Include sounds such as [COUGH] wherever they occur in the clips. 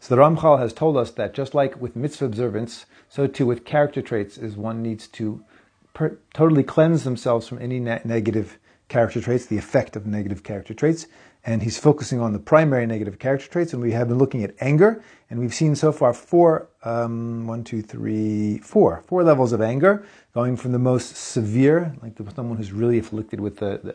So the Ramchal has told us that just like with mitzvah observance, so too with character traits is one needs to per- totally cleanse themselves from any ne- negative character traits, the effect of negative character traits. And he's focusing on the primary negative character traits. And we have been looking at anger. And we've seen so far four, um, one, two, three, four, four levels of anger, going from the most severe, like the, someone who's really afflicted with a,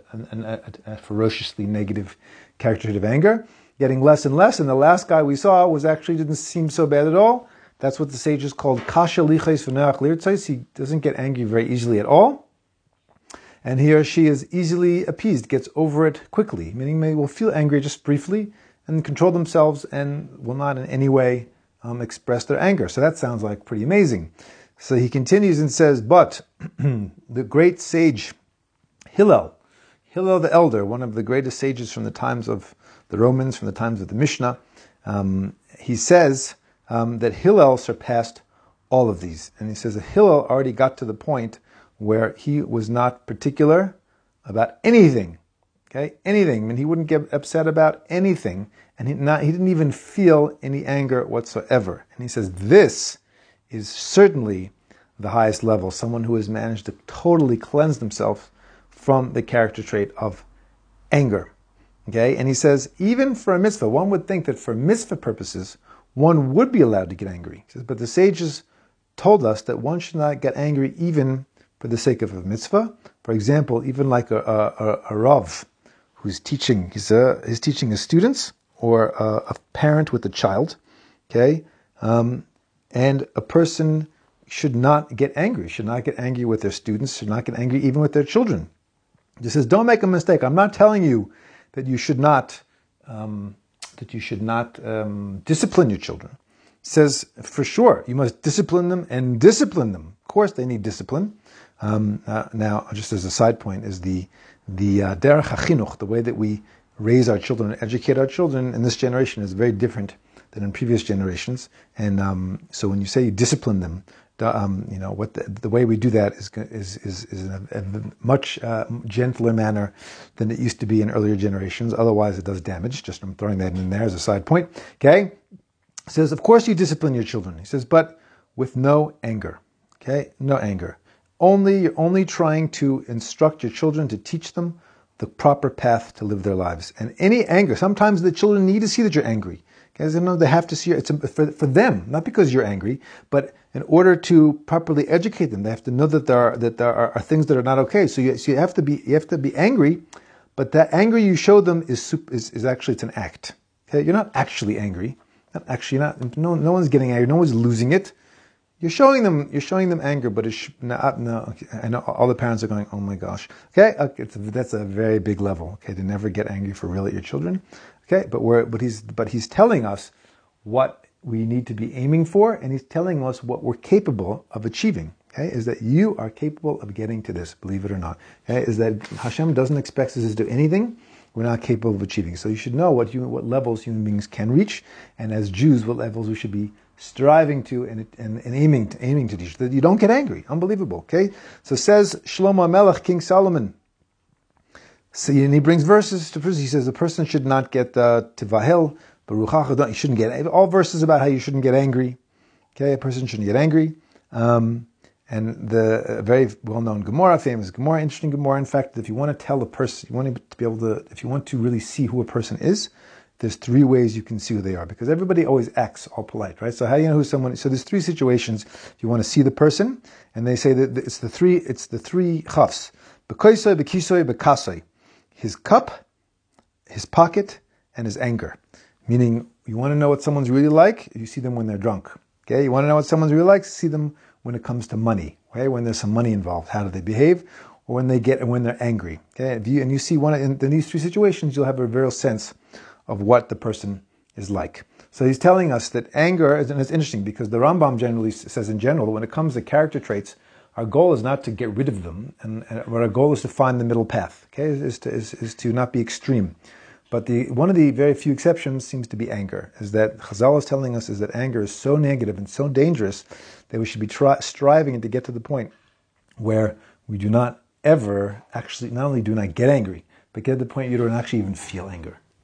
a, ferociously negative character trait of anger, getting less and less. And the last guy we saw was actually didn't seem so bad at all. That's what the sages called kasha lichais v'neach lirtzais. He doesn't get angry very easily at all and he or she is easily appeased, gets over it quickly, meaning they will feel angry just briefly and control themselves and will not in any way um, express their anger. So that sounds like pretty amazing. So he continues and says, But [CLEARS THROAT] the great sage Hillel, Hillel the elder, one of the greatest sages from the times of the Romans, from the times of the Mishnah, um, he says um, that Hillel surpassed all of these. And he says that Hillel already got to the point where he was not particular about anything. Okay, anything. I mean, he wouldn't get upset about anything, and he, not, he didn't even feel any anger whatsoever. And he says this is certainly the highest level. Someone who has managed to totally cleanse themselves from the character trait of anger. Okay, and he says even for a mitzvah, one would think that for mitzvah purposes, one would be allowed to get angry. Says, but the sages told us that one should not get angry even for the sake of a mitzvah. For example, even like a, a, a rav who's teaching, he's, uh, he's teaching his students or a, a parent with a child, okay? Um, and a person should not get angry, should not get angry with their students, should not get angry even with their children. He says, don't make a mistake. I'm not telling you that you should not um, that you should not um, discipline your children. He says, for sure, you must discipline them and discipline them. Of course, they need discipline. Um, uh, now, just as a side point, is the the uh, derech hachinuch, the way that we raise our children and educate our children in this generation is very different than in previous generations. And um, so, when you say you discipline them, um, you know what the, the, way we do that is is is, is in a, a much uh, gentler manner than it used to be in earlier generations. Otherwise, it does damage. Just I'm throwing that in there as a side point. Okay, says of course you discipline your children. He says, but with no anger. Okay, no anger. Only you're only trying to instruct your children to teach them the proper path to live their lives. And any anger, sometimes the children need to see that you're angry. Guys, you know they have to see it's for, for them, not because you're angry, but in order to properly educate them, they have to know that there are that there are, are things that are not okay. So you, so you have to be you have to be angry, but that anger you show them is is, is actually it's an act. Okay, you're not actually angry. Not actually not. No, no one's getting angry. No one's losing it. You're showing them, you're showing them anger, but it's uh, no, okay, I know all the parents are going, oh my gosh. Okay, okay a, that's a very big level. Okay, to never get angry for real at your children. Okay, but we're, but he's, but he's telling us what we need to be aiming for, and he's telling us what we're capable of achieving. Okay, is that you are capable of getting to this, believe it or not. Okay, is that Hashem doesn't expect us to do anything we're not capable of achieving. So you should know what human, what levels human beings can reach, and as Jews, what levels we should be striving to and, and, and, aiming to, aiming to teach. That you don't get angry. Unbelievable. Okay. So says Shlomo Melech, King Solomon. So, and he brings verses to He says a person should not get uh, tivahel, baruch You shouldn't get all verses about how you shouldn't get angry. Okay, a person shouldn't get angry. Um, and the uh, very well-known Gemara, famous Gemara, interesting Gemara. In fact, if you want to tell a person, you want to be able to, if you want to really see who a person is, there's three ways you can see who they are because everybody always acts all polite, right? So how do you know who someone? Is? So there's three situations you want to see the person, and they say that it's the three. It's the three chafs: bekoisoi, bekisoi, bekasoi. His cup, his pocket, and his anger. Meaning, you want to know what someone's really like. You see them when they're drunk. Okay, you want to know what someone's really like. See them when it comes to money. Okay, when there's some money involved, how do they behave? Or when they get and when they're angry. Okay, you, and you see one in, in these three situations, you'll have a real sense of what the person is like. So he's telling us that anger, is, and it's interesting because the Rambam generally says in general, when it comes to character traits, our goal is not to get rid of them, and, and our goal is to find the middle path. Okay, is to, is, is to not be extreme. But the one of the very few exceptions seems to be anger. Is that Chazal is telling us is that anger is so negative and so dangerous that we should be striving to get to the point where we do not ever actually not only do not get angry, but get to the point you don't actually even feel anger.